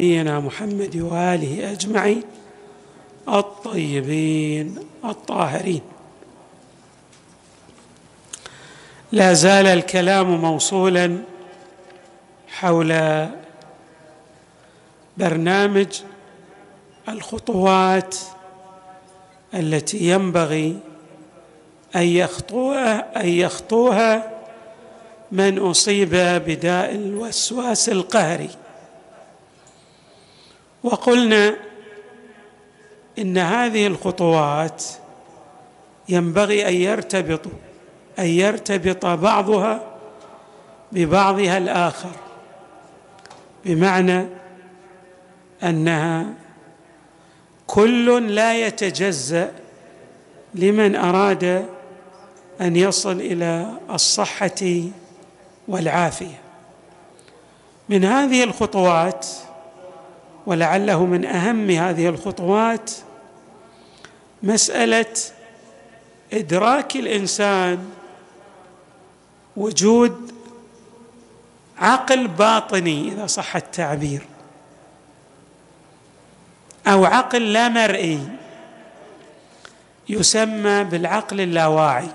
نبينا محمد وآله أجمعين الطيبين الطاهرين. لا زال الكلام موصولا حول برنامج الخطوات التي ينبغي أن يخطوها أن يخطوها من أصيب بداء الوسواس القهري. وقلنا إن هذه الخطوات ينبغي أن يرتبط أن يرتبط بعضها ببعضها الآخر بمعنى أنها كل لا يتجزأ لمن أراد أن يصل إلى الصحة والعافية. من هذه الخطوات ولعله من أهم هذه الخطوات مسألة إدراك الإنسان وجود عقل باطني إذا صح التعبير أو عقل لا مرئي يسمى بالعقل اللاواعي.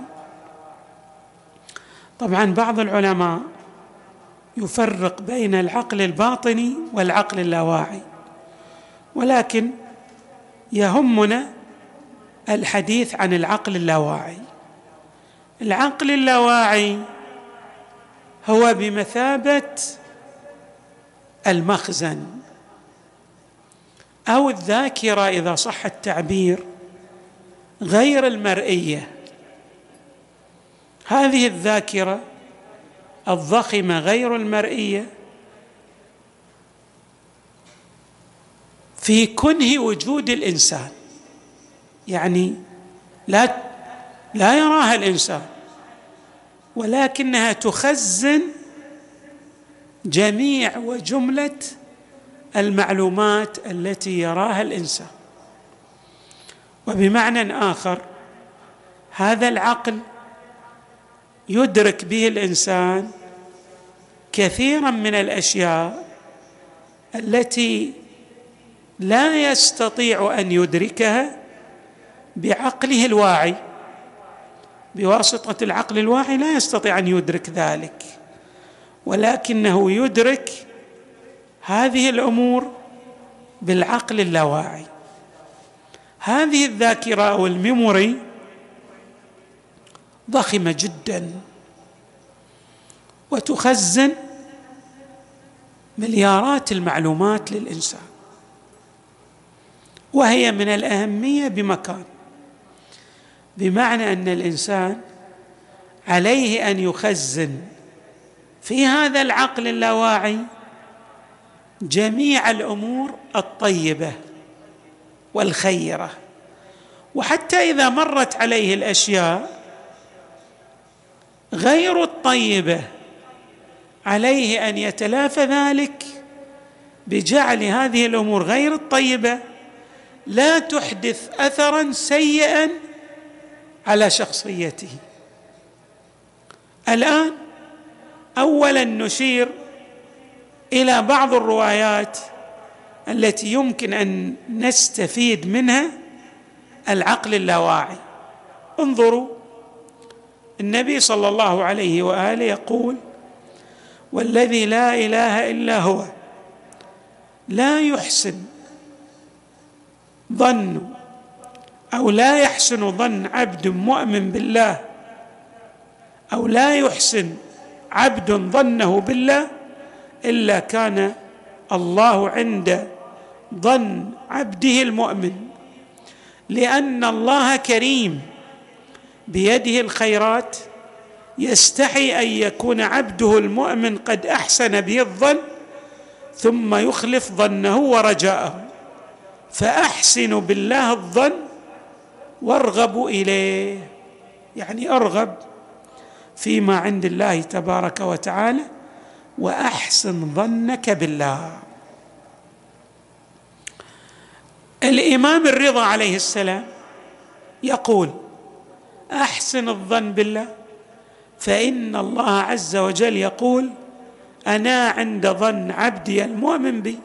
طبعا بعض العلماء يفرق بين العقل الباطني والعقل اللاواعي. ولكن يهمنا الحديث عن العقل اللاواعي. العقل اللاواعي هو بمثابة المخزن أو الذاكرة إذا صح التعبير غير المرئية. هذه الذاكرة الضخمة غير المرئية في كنه وجود الإنسان. يعني لا لا يراها الإنسان ولكنها تخزن جميع وجملة المعلومات التي يراها الإنسان. وبمعنى آخر هذا العقل يدرك به الإنسان كثيرا من الأشياء التي لا يستطيع أن يدركها بعقله الواعي. بواسطة العقل الواعي لا يستطيع أن يدرك ذلك ولكنه يدرك هذه الأمور بالعقل اللاواعي. هذه الذاكرة أو الميموري ضخمة جدا وتخزن مليارات المعلومات للإنسان. وهي من الأهمية بمكان. بمعنى أن الإنسان عليه أن يخزن في هذا العقل اللاواعي جميع الأمور الطيبة والخيرة. وحتى إذا مرت عليه الأشياء غير الطيبة عليه أن يتلافى ذلك بجعل هذه الأمور غير الطيبة لا تحدث اثرا سيئا على شخصيته. الآن اولا نشير إلى بعض الروايات التي يمكن أن نستفيد منها العقل اللاواعي. انظروا النبي صلى الله عليه وآله يقول والذي لا إله إلا هو لا يحسن ظن أو لا يحسن ظن عبد مؤمن بالله أو لا يحسن عبد ظنه بالله إلا كان الله عند ظن عبده المؤمن. لأن الله كريم بيده الخيرات يستحي أن يكون عبده المؤمن قد أحسن به الظن ثم يخلف ظنه ورجاءه. فاحسنوا بالله الظن وارغبوا إليه. يعني أرغب فيما عند الله تبارك وتعالى وأحسن ظنك بالله. الإمام الرضا عليه السلام يقول أحسن الظن بالله. فإن الله عز وجل يقول أنا عند ظن عبدي المؤمن بي.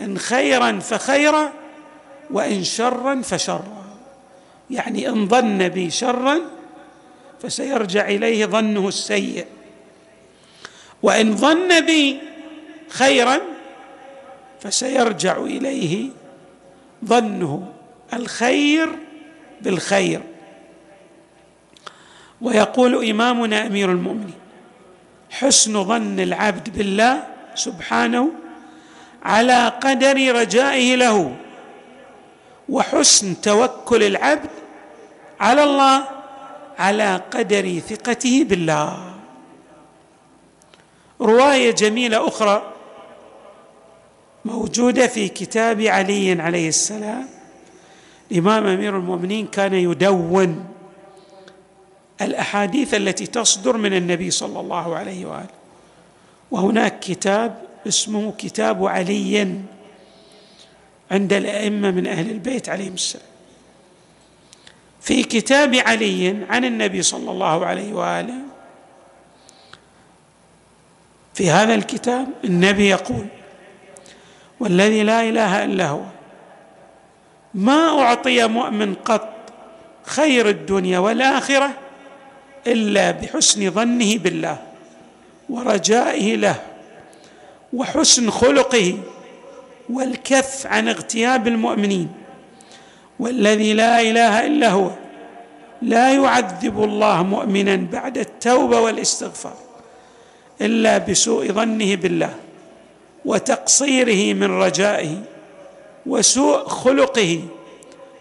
إن خيرا فخيرا وإن شرا فشرا. يعني إن ظن بي شرا فسيرجع إليه ظنه السيء. وإن ظن بي خيرا فسيرجع إليه ظنه الخير بالخير. ويقول إمامنا أمير المؤمنين حسن ظن العبد بالله سبحانه على قدر رجائه له. وحسن توكل العبد على الله على قدر ثقته بالله. رواية جميلة أخرى موجودة في كتاب علي عليه السلام. الإمام أمير المؤمنين كان يدون الأحاديث التي تصدر من النبي صلى الله عليه وآله. وهناك كتاب اسمه كتاب علي عند الأئمة من أهل البيت عليهم السلام. في كتاب علي عن النبي صلى الله عليه وآله في هذا الكتاب النبي يقول والذي لا إله إلا هو ما أعطي مؤمن قط خير الدنيا والآخرة إلا بحسن ظنه بالله ورجائه له وحسن خلقه والكف عن اغتياب المؤمنين والذي لا إله إلا هو لا يعذب الله مؤمنا بعد التوبة والاستغفار إلا بسوء ظنه بالله وتقصيره من رجائه وسوء خلقه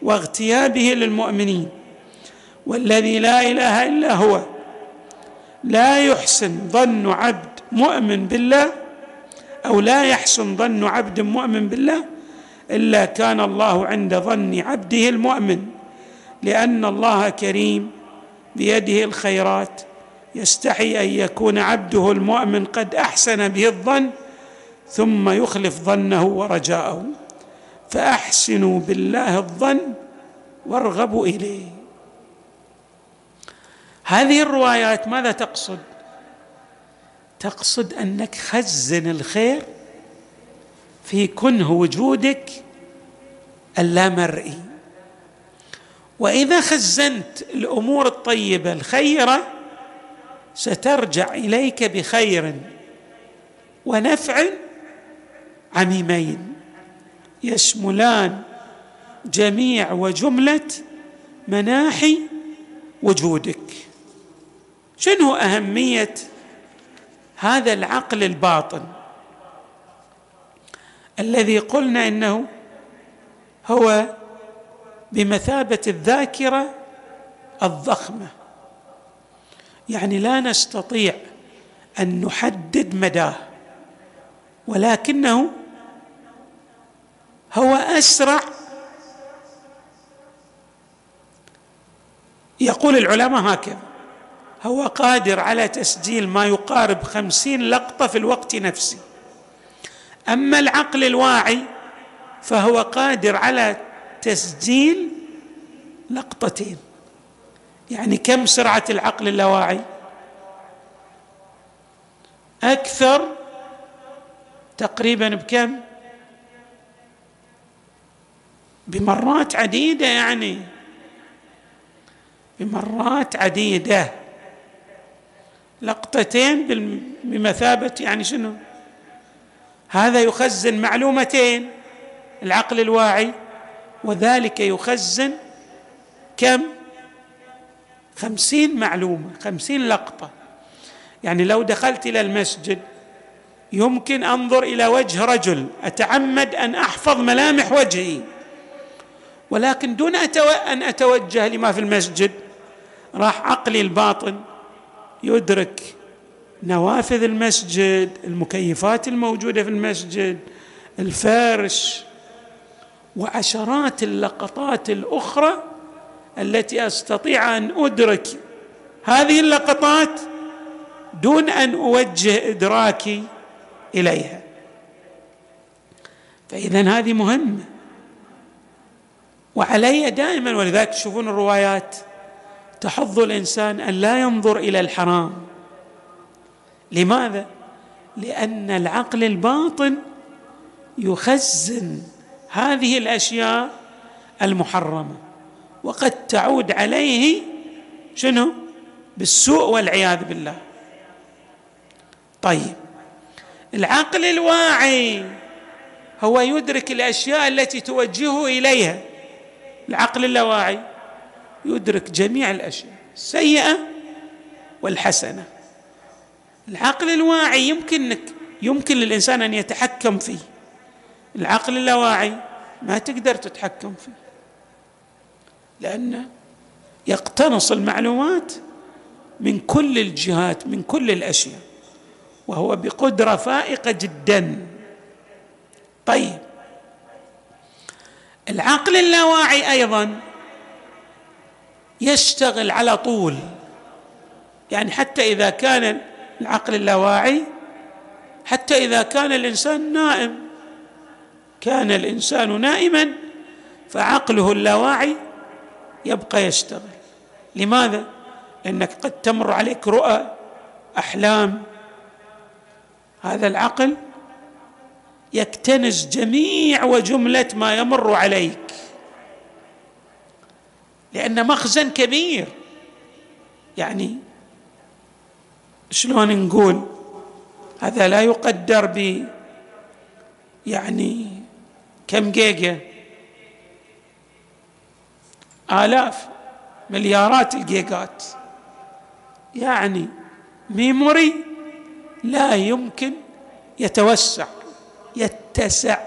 واغتيابه للمؤمنين. والذي لا إله إلا هو لا يحسن ظن عبد مؤمن بالله أو لا يحسن ظن عبد مؤمن بالله إلا كان الله عند ظن عبده المؤمن لأن الله كريم بيده الخيرات يستحي أن يكون عبده المؤمن قد أحسن به الظن ثم يخلف ظنه ورجاءه. فأحسنوا بالله الظن وارغبوا إليه. هذه الروايات ماذا تقصد؟ تقصد أنك خزن الخير في كنه وجودك اللامرئي. وإذا خزنت الأمور الطيبة الخيرة سترجع إليك بخير ونفع عميمين. يشملان جميع وجملة مناحي وجودك. شنو أهمية هذا العقل الباطن. الذي قلنا إنه هو بمثابة الذاكرة الضخمة. يعني لا نستطيع أن نحدد مداه ولكنه هو أسرع. يقول العلماء هكذا هو قادر على تسجيل ما يقارب خمسين لقطة في الوقت نفسه. أما العقل الواعي فهو قادر على تسجيل لقطتين. يعني كم سرعة العقل اللاواعي؟ أكثر تقريبا بكم؟ بمرات عديدة يعني. بمرات عديدة. لقطتين بمثابة يعني شنو؟ هذا يخزن معلومتين العقل الواعي وذلك يخزن كم؟ خمسين معلومة خمسين لقطة. يعني لو دخلت إلى المسجد يمكن أنظر إلى وجه رجل أتعمد أن أحفظ ملامح وجهه ولكن دون أن أتوجه لما في المسجد راح عقلي الباطن يدرك نوافذ المسجد المكيفات الموجودة في المسجد الفرش وعشرات اللقطات الأخرى التي أستطيع أن أدرك هذه اللقطات دون أن أوجه إدراكي إليها. فإذا هذه مهمة. وعلي دائما ولذلك تشوفون الروايات تحض الإنسان أن لا ينظر إلى الحرام. لماذا؟ لأن العقل الباطن يخزن هذه الأشياء المحرمة وقد تعود عليه شنو؟ بالسوء والعياذ بالله. طيب العقل الواعي هو يدرك الأشياء التي توجهه إليها. العقل اللاواعي يدرك جميع الأشياء السيئة والحسنة. العقل الواعي يمكنك يمكن للإنسان أن يتحكم فيه. العقل اللاواعي ما تقدر تتحكم فيه. لأنه يقتنص المعلومات من كل الجهات من كل الأشياء وهو بقدرة فائقة جدا. طيب. العقل اللاواعي أيضا يشتغل على طول. يعني حتى إذا كان العقل اللاواعي حتى إذا كان الإنسان نائم. كان الإنسان نائما فعقله اللاواعي يبقى يشتغل. لماذا؟ لأنك قد تمر عليك رؤى أحلام. هذا العقل يكتنز جميع وجملة ما يمر عليك. لأن مخزن كبير. يعني شلون نقول؟ هذا لا يقدر ب يعني كم جيجا؟ آلاف مليارات الجيجات. يعني ميموري لا يمكن يتوسع يتسع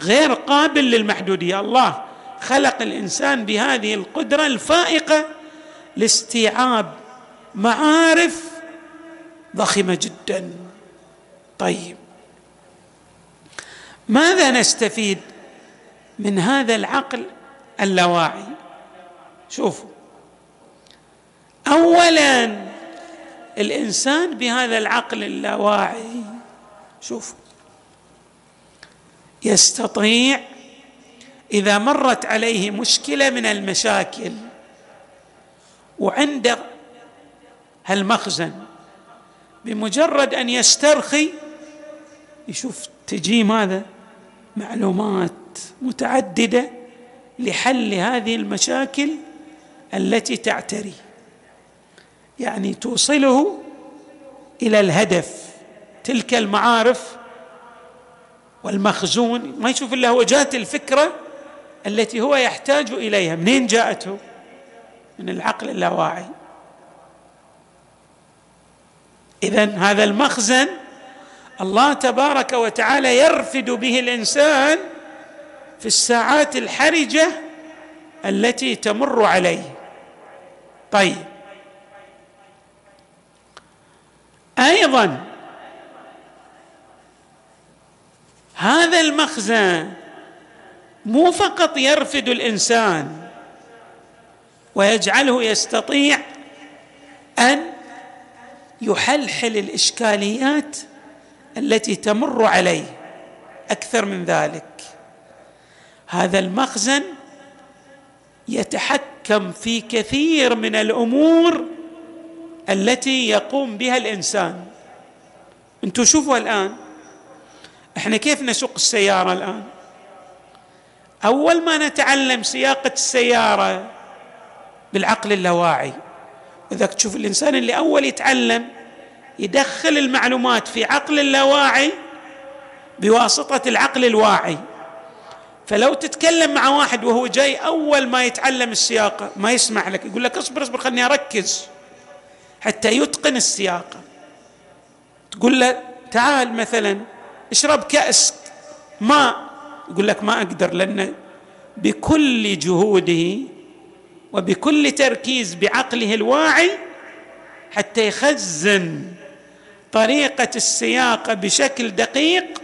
غير قابل للمحدودية. الله خلق الإنسان بهذه القدرة الفائقة لاستيعاب معارف ضخمة جدا. طيب. ماذا نستفيد من هذا العقل اللاواعي؟ شوفوا. اولا الإنسان بهذا العقل اللاواعي شوفوا يستطيع إذا مرت عليه مشكلة من المشاكل وعنده هالمخزن بمجرد أن يسترخي يشوف تجي ماذا؟ معلومات متعددة لحل هذه المشاكل التي تعتري. يعني توصله إلى الهدف تلك المعارف والمخزون. ما يشوف إلا هو جات الفكرة التي هو يحتاج إليها. منين جاءته؟ من العقل اللاواعي. اذا هذا المخزن الله تبارك وتعالى يرفد به الإنسان في الساعات الحرجة التي تمر عليه. طيب. أيضا هذا المخزن مو فقط يرفد الإنسان ويجعله يستطيع أن يحلحل الإشكاليات التي تمر عليه أكثر من ذلك. هذا المخزن يتحكم في كثير من الأمور التي يقوم بها الإنسان. أنتم شوفوا الآن إحنا كيف نسوق السيارة الآن؟ أول ما نتعلم سياقة السيارة بالعقل اللاواعي. اذا تشوف الإنسان اللي أول يتعلم يدخل المعلومات في عقل اللاواعي بواسطة العقل الواعي. فلو تتكلم مع واحد وهو جاي أول ما يتعلم السياقة ما يسمع لك يقول لك اصبر اصبر خلني أركز. حتى يتقن السياقة. تقول له تعال مثلا اشرب كأس ماء. يقول لك ما أقدر لأن بكل جهوده وبكل تركيز بعقله الواعي حتى يخزن طريقة السياقه بشكل دقيق.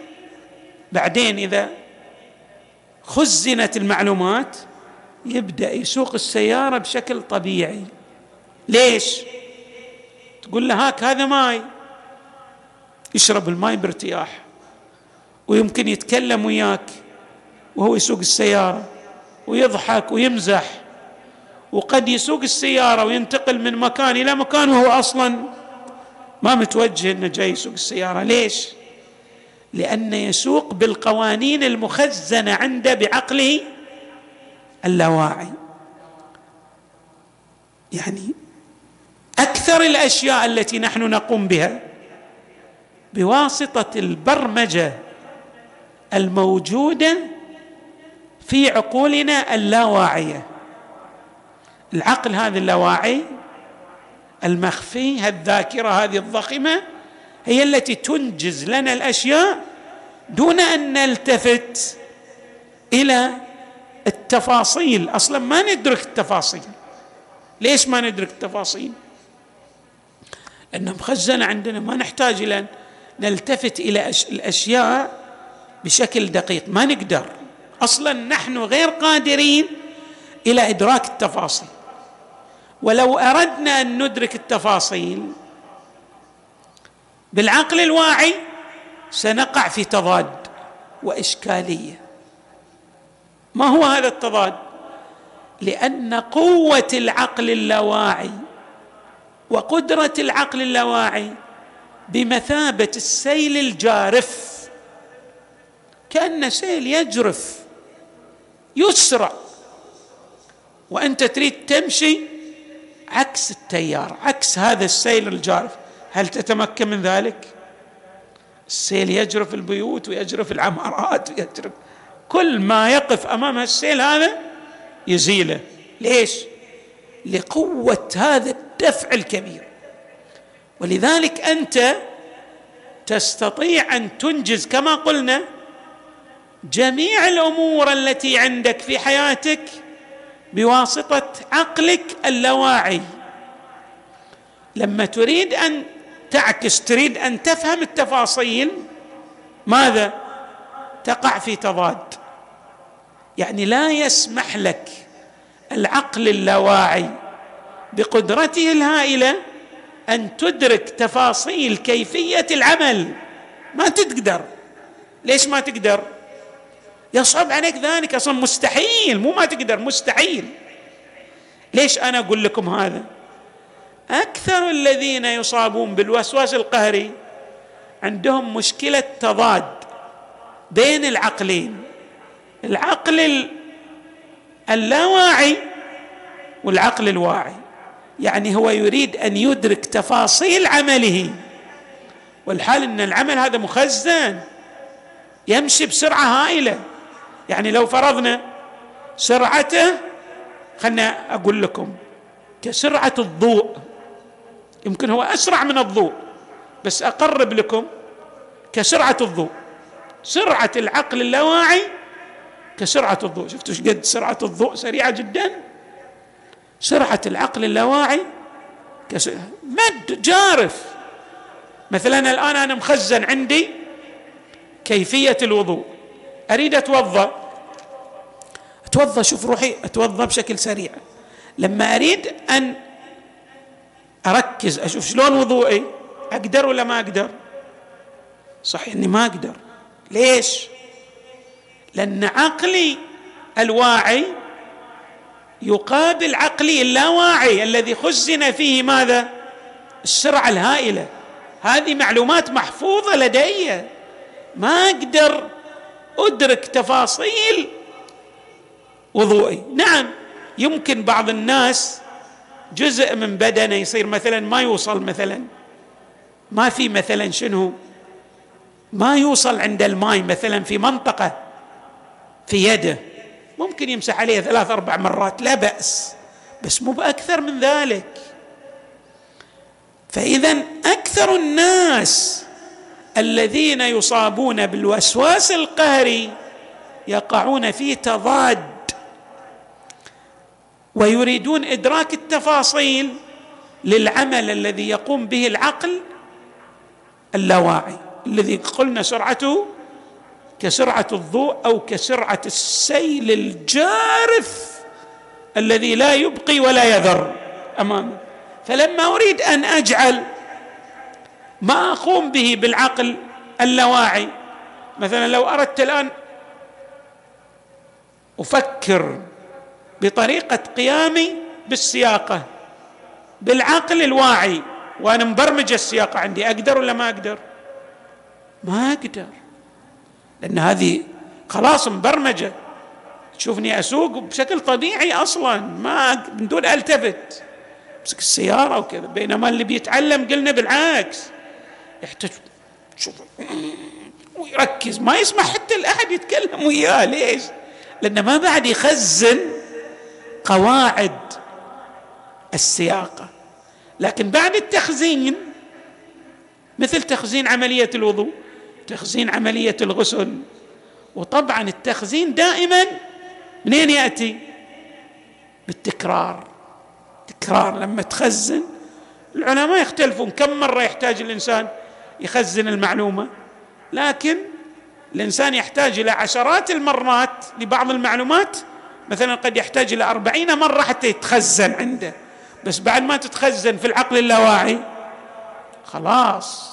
بعدين إذا خزنت المعلومات يبدأ يسوق السيارة بشكل طبيعي. ليش؟ تقول له هاك هذا ماي. يشرب الماي بارتياح ويمكن يتكلم وياك. وهو يسوق السيارة ويضحك ويمزح وقد يسوق السيارة وينتقل من مكان إلى مكان وهو أصلا ما متوجه إنه جاي يسوق السيارة ليش؟ لأن يسوق بالقوانين المخزنة عنده بعقله اللاواعي يعني أكثر الأشياء التي نحن نقوم بها بواسطة البرمجة الموجودة في عقولنا اللاواعية العقل هذا اللاواعي المخفي الذاكرة هذه الضخمة هي التي تنجز لنا الأشياء دون أن نلتفت إلى التفاصيل. أصلا ما ندرك التفاصيل. ليش ما ندرك التفاصيل؟ لانها مخزنه عندنا. ما نحتاج إلى نلتفت إلى الأشياء بشكل دقيق. ما نقدر. أصلا نحن غير قادرين إلى إدراك التفاصيل. ولو أردنا أن ندرك التفاصيل بالعقل الواعي سنقع في تضاد وإشكالية. ما هو هذا التضاد؟ لأن قوة العقل اللاواعي وقدرة العقل اللاواعي بمثابة السيل الجارف كأن سيل يجرف. يسرع. وأنت تريد تمشي عكس التيار عكس هذا السيل الجارف. هل تتمكن من ذلك؟ السيل يجرف البيوت ويجرف العمارات ويجرف كل ما يقف أمام السيل هذا يزيله. ليش؟ لقوة هذا الدفع الكبير. ولذلك أنت تستطيع أن تنجز كما قلنا جميع الأمور التي عندك في حياتك بواسطة عقلك اللاواعي. لما تريد أن تعكس تريد أن تفهم التفاصيل ماذا؟ تقع في تضاد. يعني لا يسمح لك العقل اللاواعي بقدرته الهائلة أن تدرك تفاصيل كيفية العمل. ما تقدر. ليش ما تقدر؟ يصعب عليك ذلك أصلا مستحيل مو ما تقدر مستحيل. ليش أنا أقول لكم هذا؟ أكثر الذين يصابون بالوسواس القهري عندهم مشكلة تضاد بين العقلين. العقل اللاواعي والعقل الواعي. يعني هو يريد أن يدرك تفاصيل عمله. والحال إن العمل هذا مخزن يمشي بسرعة هائلة. يعني لو فرضنا سرعته خلنا أقول لكم كسرعة الضوء يمكن هو أسرع من الضوء بس أقرب لكم كسرعة الضوء. سرعة العقل اللاواعي كسرعة الضوء. شفتوا قد سرعة الضوء سريعة جدا؟ سرعة العقل اللاواعي مد جارف. مثلا الآن أنا مخزن عندي كيفية الوضوء. أريد أتوضأ. أتوضأ شوف روحي أتوضأ بشكل سريع. لما أريد أن أركز أشوف شلون وضوئي أقدر ولا ما أقدر؟ صحيح إني ما أقدر. ليش؟ لأن عقلي الواعي يقابل عقلي اللاواعي الذي خزن فيه ماذا؟ السرعة الهائلة. هذه معلومات محفوظة لدي. ما أقدر ادرك تفاصيل وضوئي. نعم يمكن بعض الناس جزء من بدنه يصير مثلا ما يوصل مثلا. ما في مثلا شنو؟ ما يوصل عند الماء مثلا في منطقة في يده. ممكن يمسح عليه ثلاث أربع مرات لا بأس بس مو بأكثر من ذلك. فإذا أكثر الناس الذين يصابون بالوسواس القهري يقعون في تضاد ويريدون إدراك التفاصيل للعمل الذي يقوم به العقل اللاواعي الذي قلنا سرعته كسرعة الضوء أو كسرعة السيل الجارف الذي لا يبقي ولا يذر امامه فلما أريد أن أجعل ما أقوم به بالعقل اللاواعي. مثلا لو أردت الآن أفكر بطريقة قيامي بالسياقة بالعقل الواعي وأنا مبرمج السياقة عندي أقدر ولا ما أقدر؟ ما أقدر لأن هذه خلاص مبرمجة. تشوفني أسوق بشكل طبيعي أصلا ما من دون ألتفت. امسك السيارة وكذا بينما اللي بيتعلم قلنا بالعكس. يحتاج شوف ويركز. ما يسمح حتى الأحد يتكلم وياه ليش؟ لأنه ما بعد يخزن قواعد السياقة. لكن بعد التخزين مثل تخزين عملية الوضوء تخزين عملية الغسل. وطبعا التخزين دائما منين يأتي؟ بالتكرار. تكرار. لما تخزن العلماء يختلفون. كم مرة يحتاج الإنسان يخزن المعلومة. لكن الإنسان يحتاج إلى عشرات المرات لبعض المعلومات. مثلا قد يحتاج إلى أربعين مرة حتى يتخزن عنده. بس بعد ما تتخزن في العقل اللاواعي خلاص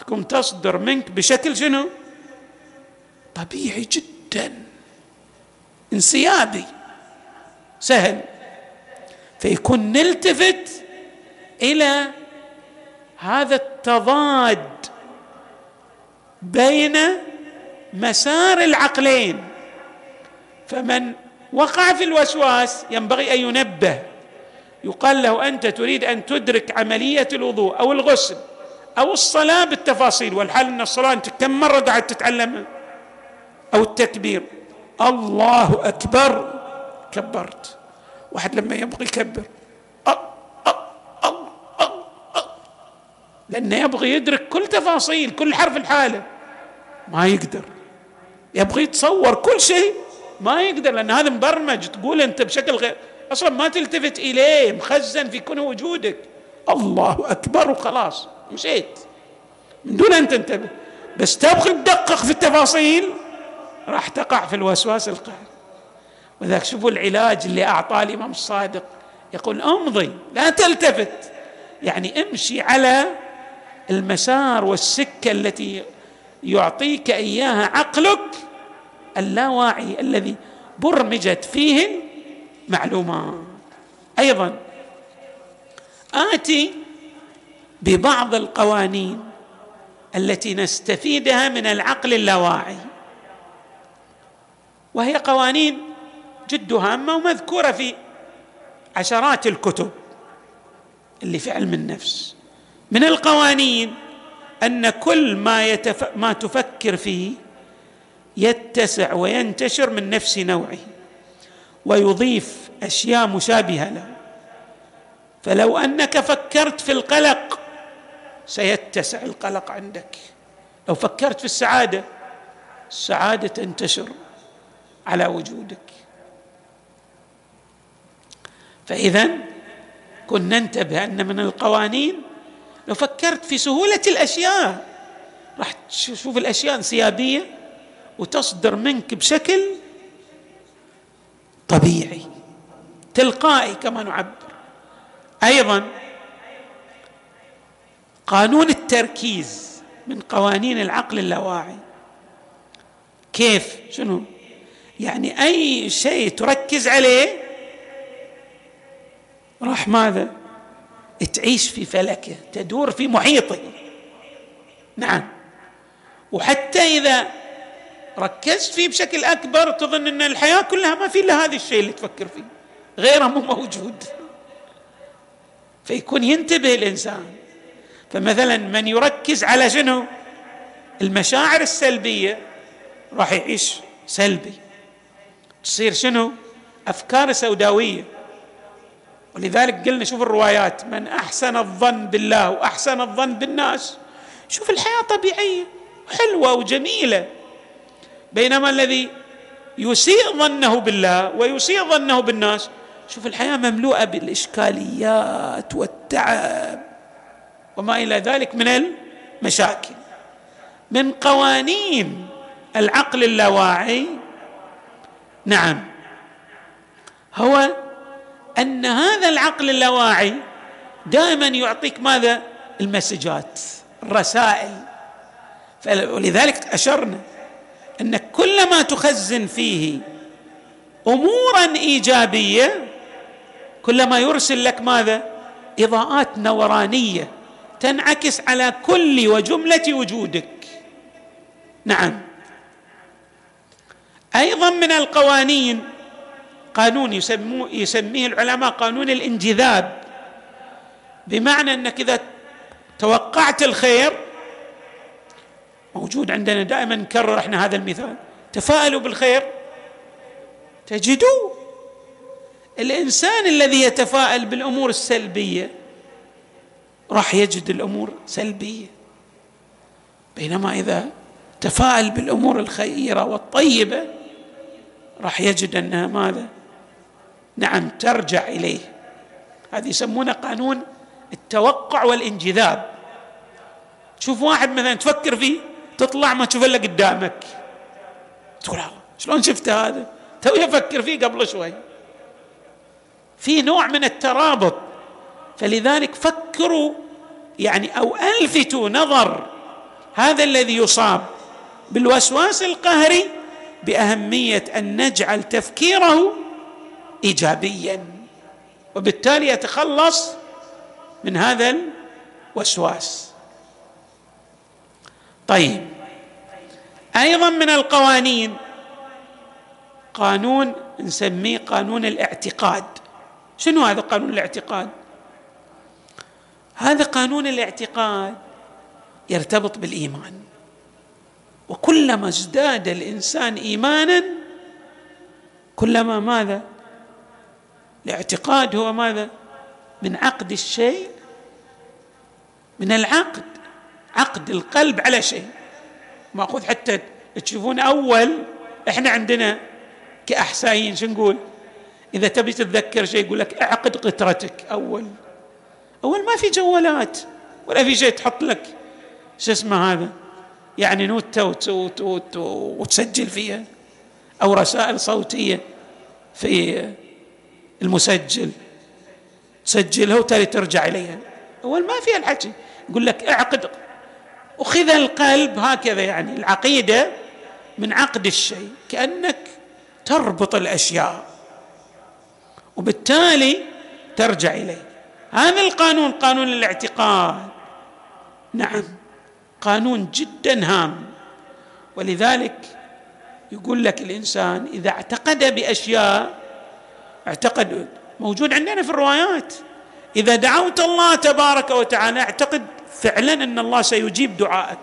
تكون تصدر منك بشكل شنو؟ طبيعي جدا. انسيابي. سهل. فيكون نلتفت إلى هذا التضاد بين مسار العقلين. فمن وقع في الوسواس ينبغي أن ينبه. يقال له أنت تريد أن تدرك عملية الوضوء أو الغسل أو الصلاة بالتفاصيل والحال أن الصلاة أنت كم مرة قاعد تتعلمها أو التكبير؟ الله أكبر. كبرت. واحد لما يبغي يكبر. لأنه يبغي يدرك كل تفاصيل كل حرف الحالة. ما يقدر. يبغي يتصور كل شيء ما يقدر لأن هذا مبرمج. تقول أنت بشكل غير أصلا ما تلتفت إليه مخزن في كل وجودك. الله أكبر وخلاص مشيت. من دون أن تنتبه. بس تبغي تدقق في التفاصيل راح تقع في الوسواس القهري وذاك شوفوا العلاج اللي أعطاه الإمام الصادق. يقول أمضي لا تلتفت. يعني امشي على المسار والسكة التي يعطيك إياها عقلك اللاواعي الذي برمجت فيه المعلومات أيضا آتي ببعض القوانين التي نستفيدها من العقل اللاواعي وهي قوانين جد هامة ومذكورة في عشرات الكتب اللي في علم النفس. من القوانين أن كل ما يتف... ما تفكر فيه يتسع وينتشر من نفس نوعه ويضيف أشياء مشابهة له. فلو أنك فكرت في القلق سيتسع القلق عندك. لو فكرت في السعادة السعادة تنتشر على وجودك. فاذا كنا ننتبه أن من القوانين لو فكرت في سهولة الأشياء راح تشوف الأشياء انسيابية وتصدر منك بشكل طبيعي تلقائي كما نعبر. أيضا قانون التركيز من قوانين العقل اللاواعي. كيف؟ شنو؟ يعني أي شيء تركز عليه راح ماذا؟ تعيش في فلكه تدور في محيطه نعم. وحتى إذا ركزت فيه بشكل أكبر تظن إن الحياة كلها ما في إلا هذا الشيء اللي تفكر فيه. غيره مو موجود. فيكون ينتبه الإنسان. فمثلا من يركز على شنو؟ المشاعر السلبية راح يعيش سلبي. تصير شنو؟ أفكار سوداوية. ولذلك قلنا شوف الروايات من أحسن الظن بالله وأحسن الظن بالناس. شوف الحياة طبيعية حلوة وجميلة. بينما الذي يسيء ظنه بالله ويسيء ظنه بالناس شوف الحياة مملوءة بالإشكاليات والتعب وما إلى ذلك من المشاكل. من قوانين العقل اللاواعي نعم هو أن هذا العقل اللاواعي دائما يعطيك ماذا؟ المسجات الرسائل. ولذلك أشرنا أن كلما تخزن فيه امورا إيجابية كلما يرسل لك ماذا؟ إضاءات نورانية تنعكس على كل وجملة وجودك. نعم. أيضا من القوانين قانون يسموه يسميه العلماء قانون الانجذاب. بمعنى أنك إذا توقعت الخير موجود عندنا دائما نكرر إحنا هذا المثال تفاءلوا بالخير تجدوا الإنسان الذي يتفاءل بالأمور السلبية راح يجد الأمور سلبية. بينما إذا تفاءل بالأمور الخيرة والطيبة راح يجد أنها ماذا؟ نعم ترجع إليه. هذه يسمونه قانون التوقع والانجذاب. تشوف واحد مثلا تفكر فيه تطلع ما تشوف إلا قدامك. تقول شلون شفت هذا؟ توي أفكر فيه قبل شوي. في نوع من الترابط. فلذلك فكروا يعني أو ألفتوا نظر هذا الذي يصاب بالوسواس القهري بأهمية أن نجعل تفكيره ايجابيا. وبالتالي يتخلص من هذا الوسواس. طيب أيضا من القوانين. قانون نسميه قانون الاعتقاد. شنو هذا قانون الاعتقاد؟ هذا قانون الاعتقاد يرتبط بالإيمان. وكلما ازداد الإنسان ايمانا كلما ماذا؟ الاعتقاد هو ماذا؟ من عقد الشيء من العقد عقد القلب على شيء. ماخوذ حتى تشوفون أول إحنا عندنا كاحسائيين شو نقول؟ إذا تبي تتذكر شيء يقول لك أعقد قطرتك أول. أول ما في جوالات ولا في شيء تحط لك. شو اسمه هذا؟ يعني نوتة وتسجل فيها أو رسائل صوتية في المسجل. تسجلها وتالي ترجع إليها. أول ما فيها الحكي يقول لك اعقد. أخذ القلب هكذا يعني العقيدة من عقد الشيء كأنك تربط الأشياء. وبالتالي ترجع إليه. هذا القانون قانون الاعتقاد. نعم. قانون جدا هام. ولذلك يقول لك الإنسان إذا اعتقد بأشياء اعتقد موجود عندنا في الروايات. إذا دعوت الله تبارك وتعالى أعتقد فعلا أن الله سيجيب دعائك.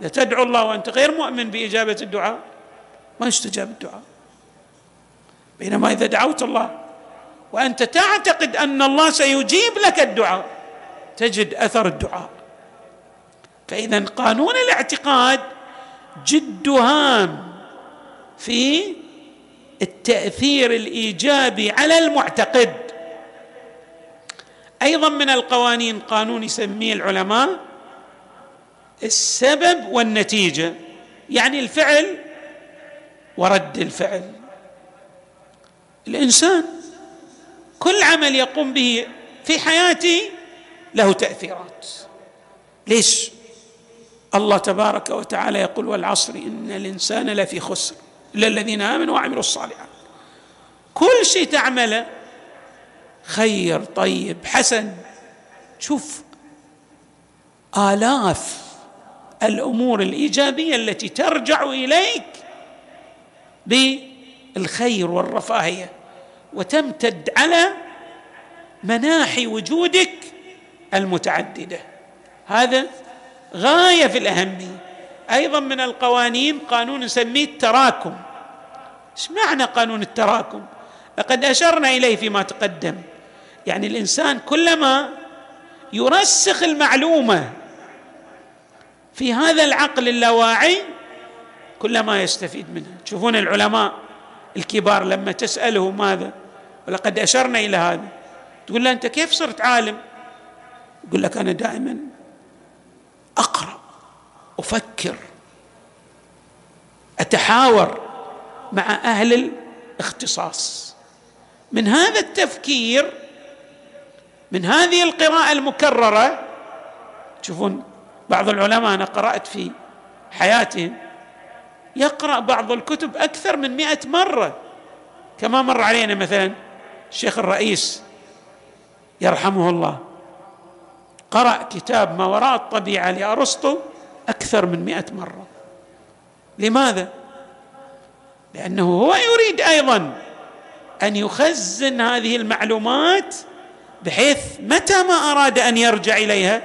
إذا تدعو الله وأنت غير مؤمن بإجابة الدعاء ما يستجاب الدعاء. بينما إذا دعوت الله وأنت تعتقد أن الله سيجيب لك الدعاء تجد أثر الدعاء. فاذا قانون الاعتقاد جد هام في التأثير الإيجابي على المعتقد. أيضا من القوانين قانون يسميه العلماء السبب والنتيجة يعني الفعل ورد الفعل. الإنسان كل عمل يقوم به في حياته له تأثيرات. ليش؟ الله تبارك وتعالى يقول والعصر إن الإنسان لفي خسر. إلا الذين آمنوا وعملوا الصالحات. كل شيء تعمله خير طيب حسن. شوف آلاف الأمور الإيجابية التي ترجع إليك بالخير والرفاهية وتمتد على مناحي وجودك المتعددة. هذا غاية في الأهمية. أيضا من القوانين قانون نسميه التراكم. إيش معنى قانون التراكم؟ لقد أشرنا إليه فيما تقدم. يعني الإنسان كلما يرسخ المعلومة في هذا العقل اللاواعي كلما يستفيد منها تشوفون العلماء الكبار لما تسأله ماذا؟ ولقد أشرنا إلى هذا. تقول له أنت كيف صرت عالم؟ يقول لك أنا دائما أقرأ. أفكر أتحاور مع أهل الاختصاص. من هذا التفكير من هذه القراءة المكررة تشوفون بعض العلماء أنا قرأت في حياتهم يقرأ بعض الكتب أكثر من مئة مرة. كما مر علينا مثلا الشيخ الرئيس يرحمه الله قرأ كتاب ما وراء الطبيعة لأرسطو أكثر من مئة مرة. لماذا؟ لأنه هو يريد أيضا أن يخزن هذه المعلومات بحيث متى ما أراد أن يرجع إليها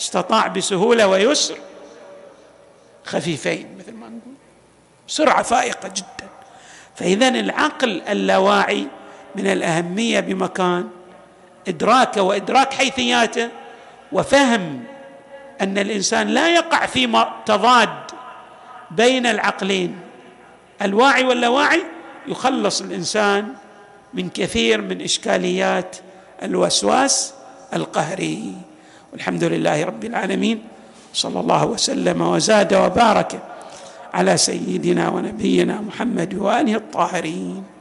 استطاع بسهولة ويسر. خفيفين مثل ما نقول. سرعة فائقة جدا. فاذا العقل اللاواعي من الأهمية بمكان ادراكه وإدراك حيثياته وفهم أن الإنسان لا يقع في تضاد بين العقلين. الواعي واللاواعي يخلص الإنسان من كثير من إشكاليات الوسواس القهري. والحمد لله رب العالمين. صلى الله وسلم وزاد وبارك على سيدنا ونبينا محمد وآله الطاهرين.